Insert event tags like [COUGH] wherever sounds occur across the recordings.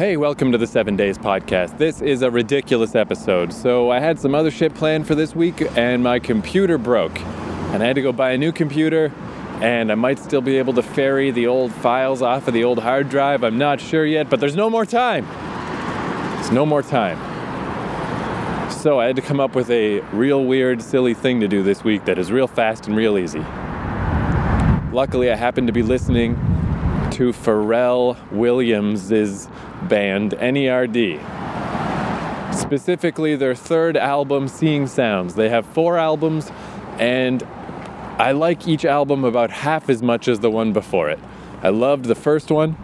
Hey, welcome to the Seven Days Podcast. This is a ridiculous episode. So, I had some other shit planned for this week, and my computer broke. And I had to go buy a new computer, and I might still be able to ferry the old files off of the old hard drive. I'm not sure yet, but there's no more time. There's no more time. So, I had to come up with a real weird, silly thing to do this week that is real fast and real easy. Luckily, I happened to be listening to Pharrell Williams' band NERD. Specifically, their third album, Seeing Sounds. They have four albums, and I like each album about half as much as the one before it. I loved the first one.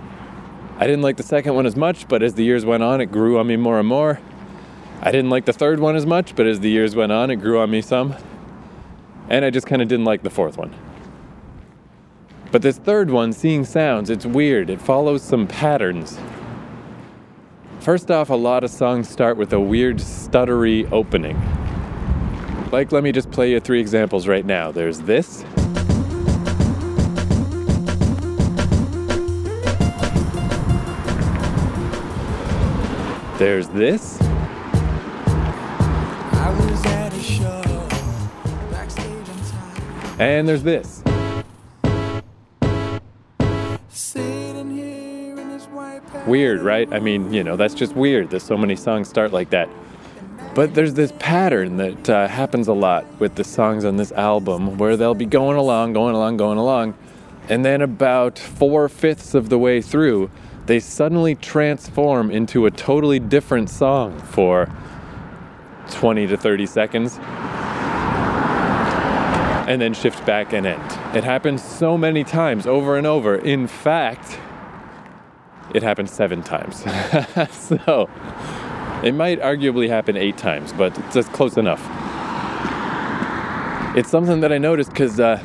I didn't like the second one as much, but as the years went on, it grew on me more and more. I didn't like the third one as much, but as the years went on, it grew on me some. And I just kind of didn't like the fourth one. But this third one, Seeing Sounds, it's weird. It follows some patterns. First off, a lot of songs start with a weird stuttery opening. Like, let me just play you three examples right now. There's this. There's this. And there's this. Weird, right? I mean, you know, that's just weird that so many songs start like that. But there's this pattern that uh, happens a lot with the songs on this album where they'll be going along, going along, going along, and then about four fifths of the way through, they suddenly transform into a totally different song for 20 to 30 seconds and then shift back and end. It happens so many times over and over. In fact, it happened seven times. [LAUGHS] so it might arguably happen eight times, but it's just close enough. It's something that I noticed because uh,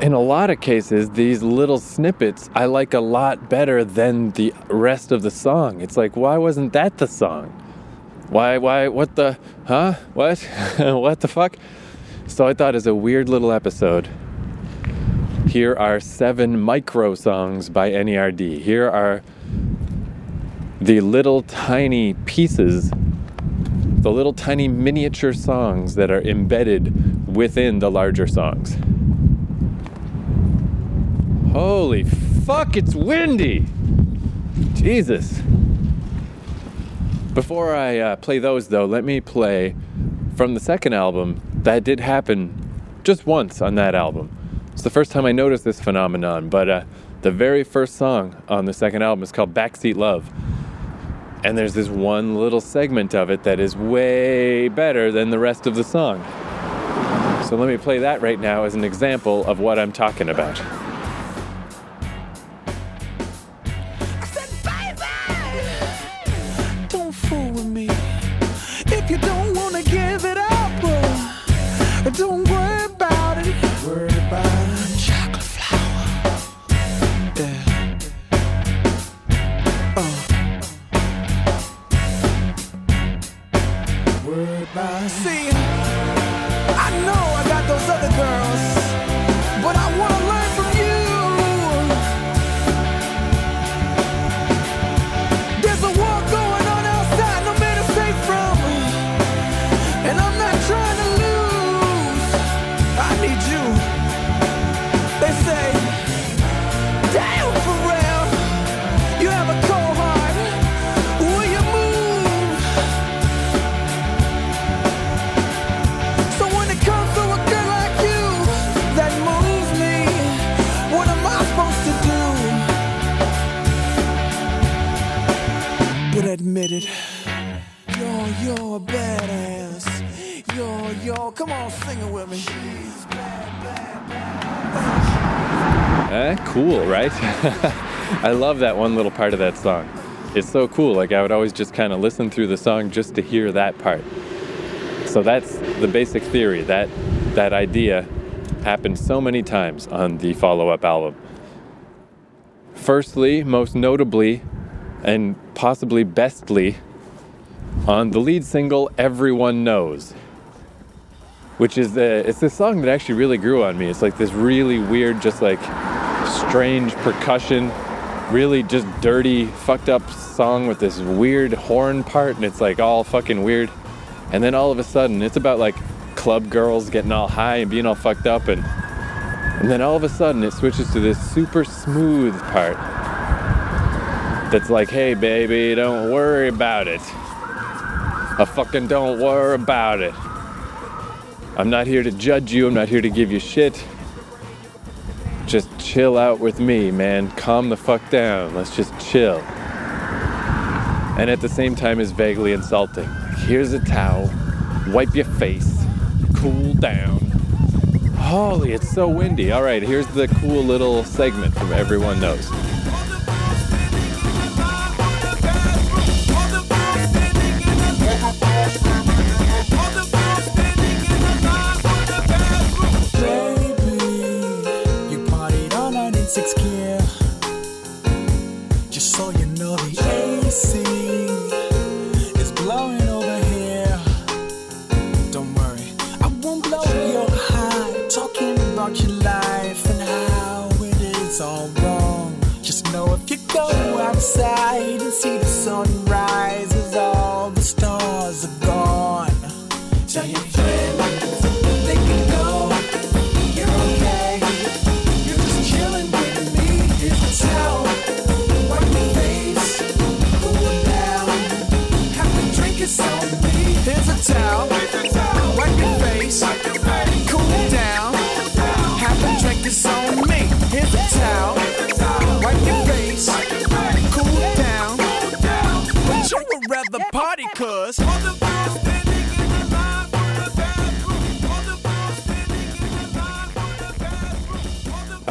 in a lot of cases, these little snippets I like a lot better than the rest of the song. It's like, why wasn't that the song? Why, why, what the, huh? What? [LAUGHS] what the fuck? So I thought as a weird little episode, here are seven micro songs by NERD. Here are the little tiny pieces, the little tiny miniature songs that are embedded within the larger songs. Holy fuck, it's windy! Jesus. Before I uh, play those, though, let me play from the second album. That did happen just once on that album. It's the first time I noticed this phenomenon, but uh, the very first song on the second album is called Backseat Love. And there's this one little segment of it that is way better than the rest of the song. So let me play that right now as an example of what I'm talking about. Right? [LAUGHS] I love that one little part of that song. It's so cool. Like I would always just kind of listen through the song just to hear that part. So that's the basic theory. That that idea happened so many times on the follow-up album. Firstly, most notably, and possibly bestly, on the lead single "Everyone Nose," which is the it's this song that actually really grew on me. It's like this really weird, just like strange percussion really just dirty, fucked up song with this weird horn part, and it's like all fucking weird. And then all of a sudden, it's about like club girls getting all high and being all fucked up, and and then all of a sudden, it switches to this super smooth part that's like, hey baby, don't worry about it. I fucking don't worry about it. I'm not here to judge you, I'm not here to give you shit. Chill out with me, man. Calm the fuck down. Let's just chill. And at the same time is vaguely insulting. Here's a towel. Wipe your face. Cool down. Holy, it's so windy. All right, here's the cool little segment from Everyone Nose. All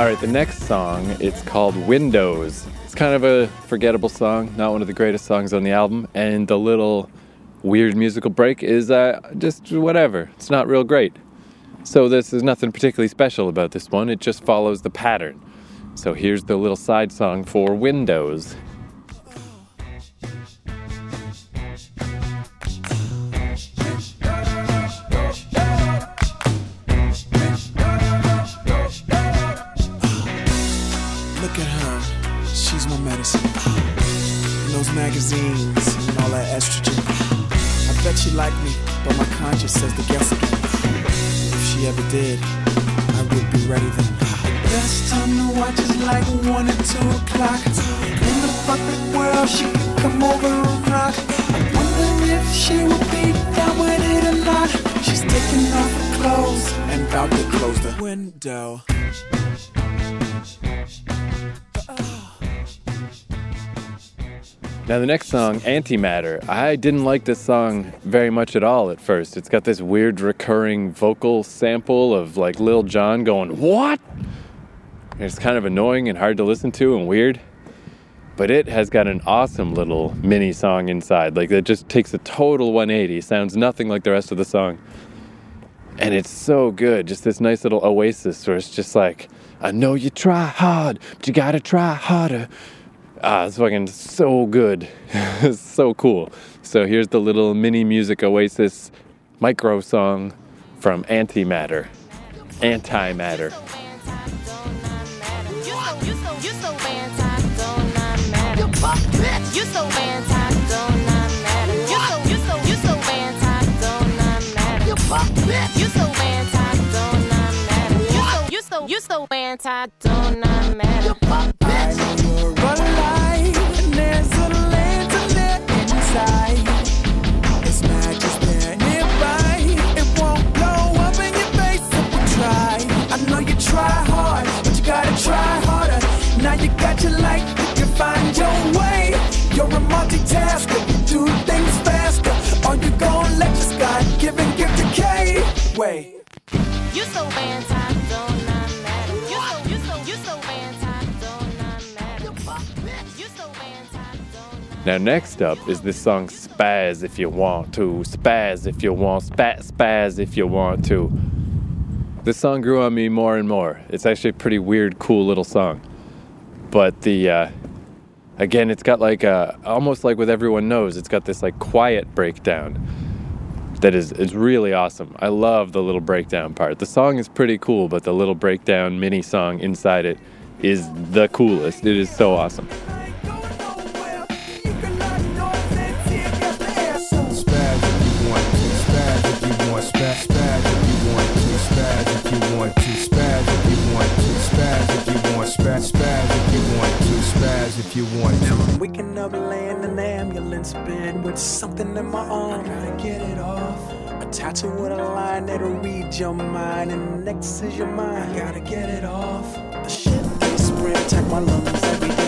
right, the next song, it's called Windows. It's kind of a forgettable song, not one of the greatest songs on the album, and the little weird musical break is uh, just whatever. It's not real great. So this is nothing particularly special about this one. It just follows the pattern. So here's the little side song for Windows. Magazines and all that estrogen. I bet she liked me, but my conscience says to guess again. If she ever did, I would be ready then. Best time to watch is like one or two o'clock. In the perfect world, she could come over and rock. I wonder if she would be down with it or not. She's taking off her clothes and about to close the window. Now, the next song, Antimatter, I didn't like this song very much at all at first. It's got this weird recurring vocal sample of like Lil Jon going, What? It's kind of annoying and hard to listen to and weird. But it has got an awesome little mini song inside. Like, it just takes a total 180. Sounds nothing like the rest of the song. And it's so good. Just this nice little oasis where it's just like, I know you try hard, but you gotta try harder. Ah, it's fucking so good. it's [LAUGHS] so cool. So here's the little mini music oasis micro song from Antimatter. Antimatter. You so, anti, don't matter. You're a multitasker, you do things faster. Or you gon' let your God-given gift decay. Wait. You so anti, don't not matter. You so, you so, you so anti, don't not matter. You so anti, don't not Now, next up is this song Spaz If You Want To. Spaz If You Want. Spat Spaz If You Want To. This song grew on me more and more. It's actually a pretty weird, cool little song. But the, uh, again, it's got like a, almost like with Everyone Nose, it's got this like quiet breakdown that is, is really awesome. I love the little breakdown part. The song is pretty cool, but the little breakdown mini song inside it is the coolest. It is so awesome. You want to. Waking up laying in an ambulance bed with something in my arm, I gotta get it off. A tattoo with a line that'll read your mind, and next is your mind. I gotta get it off. The shit they spray attack my lungs every day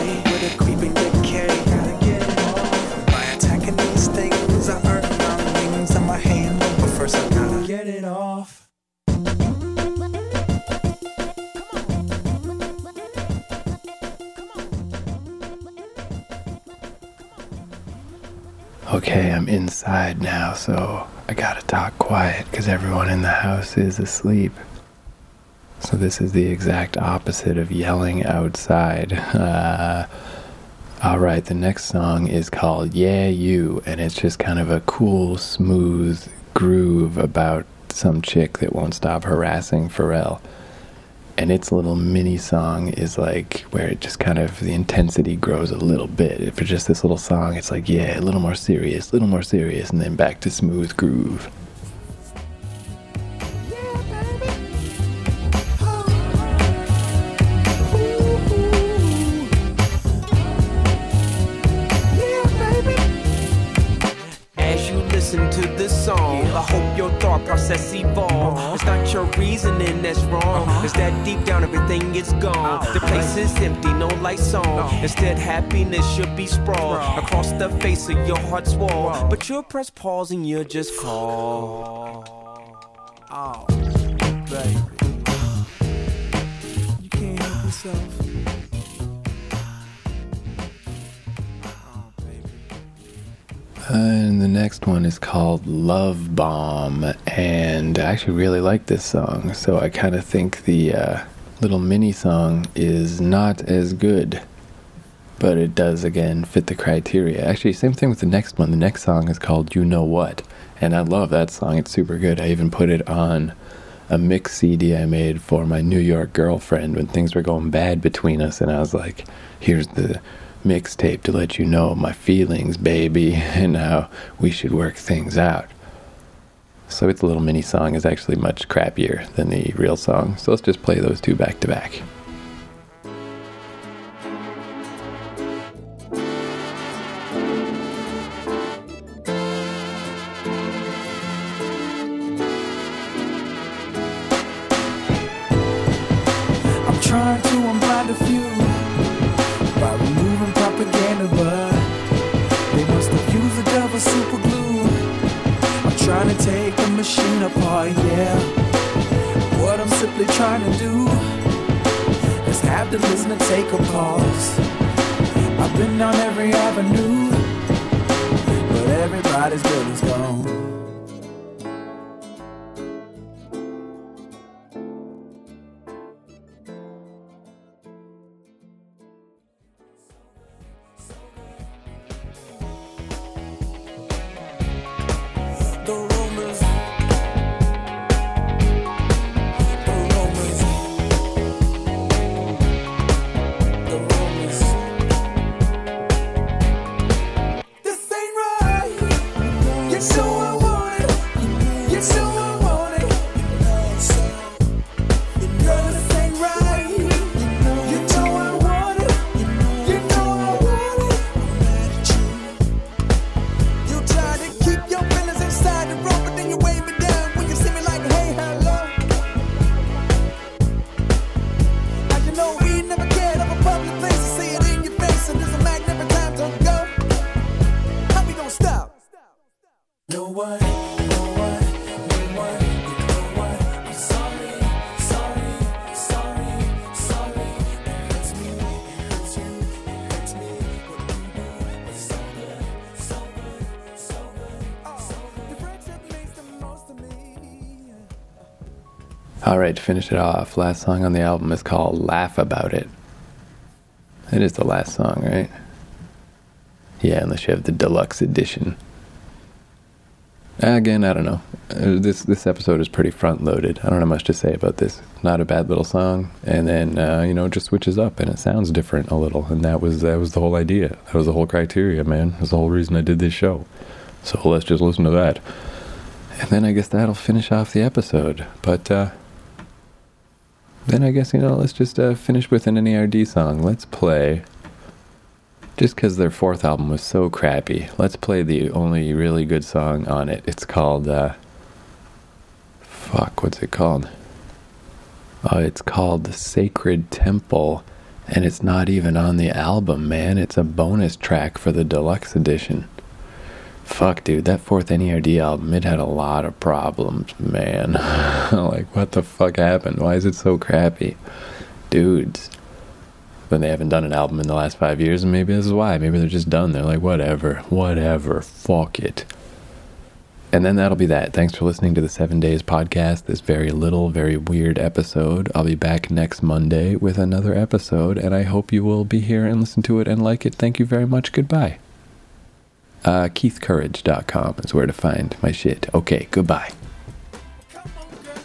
Okay, I'm inside now, so I gotta talk quiet because everyone in the house is asleep. So, this is the exact opposite of yelling outside. Uh, Alright, the next song is called Yeah You, and it's just kind of a cool, smooth groove about some chick that won't stop harassing Pharrell. And its little mini song is like where it just kind of the intensity grows a little bit. For just this little song, it's like, yeah, a little more serious, a little more serious, and then back to smooth groove. Process evolve. Uh-huh. It's not your reasoning that's wrong. Uh-huh. It's that deep down everything is gone. Oh, the place is empty, no lights on. Instead, happiness should be sprawled across the face of your heart's wall. But you'll press pause and you'll just fall. Oh, baby. You can't help yourself. And the next one is called Love Bomb, and I actually really like this song, so I kind of think the uh, little mini song is not as good, but it does again fit the criteria. Actually, same thing with the next one. The next song is called You Know What, and I love that song. It's super good. I even put it on a mix CD I made for my New York girlfriend when things were going bad between us, and I was like, here's the mixtape to let you know my feelings, baby, [LAUGHS] and how we should work things out. So its a little mini song is actually much crappier than the real song. So let's just play those two back to back. Trying to do is have the listener take a pause. I've been down every avenue, but everybody's building's gone. All right, to finish it off, last song on the album is called Laugh About It. It is the last song, right? Yeah, unless you have the deluxe edition. Again, I don't know. Uh, this this episode is pretty front loaded. I don't have much to say about this. Not a bad little song, and then uh, you know it just switches up and it sounds different a little, and that was that was the whole idea. That was the whole criteria, man. That's the whole reason I did this show. So let's just listen to that, and then I guess that'll finish off the episode. But uh, then I guess you know let's just uh, finish with an NERD song. Let's play. Just because their fourth album was so crappy, let's play the only really good song on it. It's called, uh, fuck, what's it called? Uh, it's called Sacred Temple, and it's not even on the album, man. It's a bonus track for the deluxe edition. Fuck, dude, that fourth NERD album, it had a lot of problems, man. [LAUGHS] like, what the fuck happened? Why is it so crappy? Dudes when they haven't done an album in the last five years, and maybe this is why. Maybe they're just done. They're like, whatever, whatever, fuck it. And then that'll be that. Thanks for listening to the Seven Days podcast, this very little, very weird episode. I'll be back next Monday with another episode, and I hope you will be here and listen to it and like it. Thank you very much. Goodbye. Uh, KeithCourage.com is where to find my shit. Okay, goodbye. Come on, girl,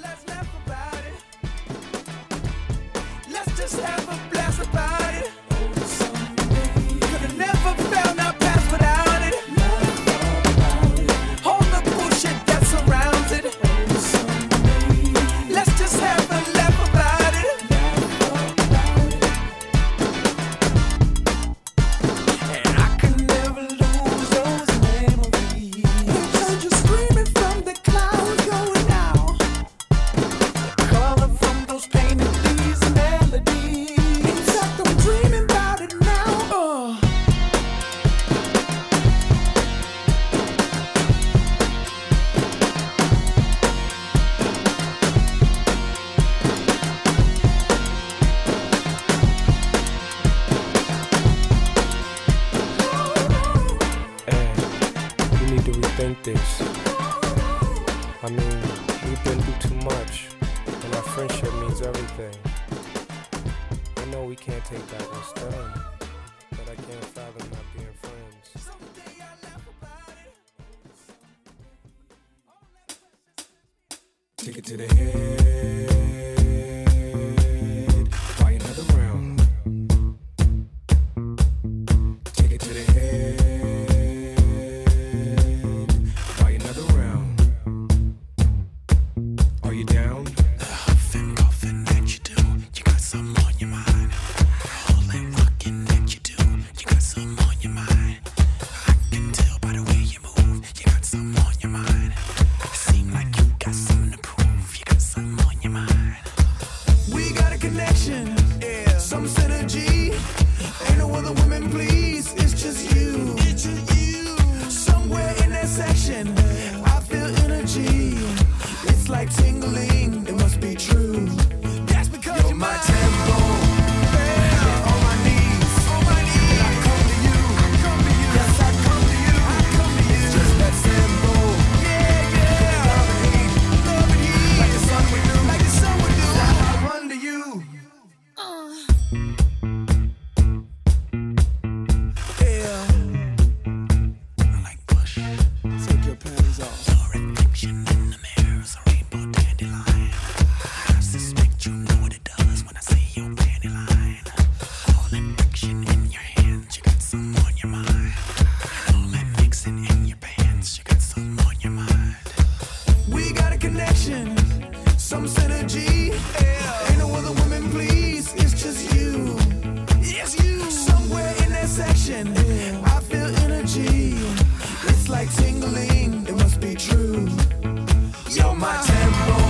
connection, some synergy. Ain't no other woman, please. It's just you. It's you. Somewhere in that section, I feel energy. It's like tingling. It must be true. You're my tempo.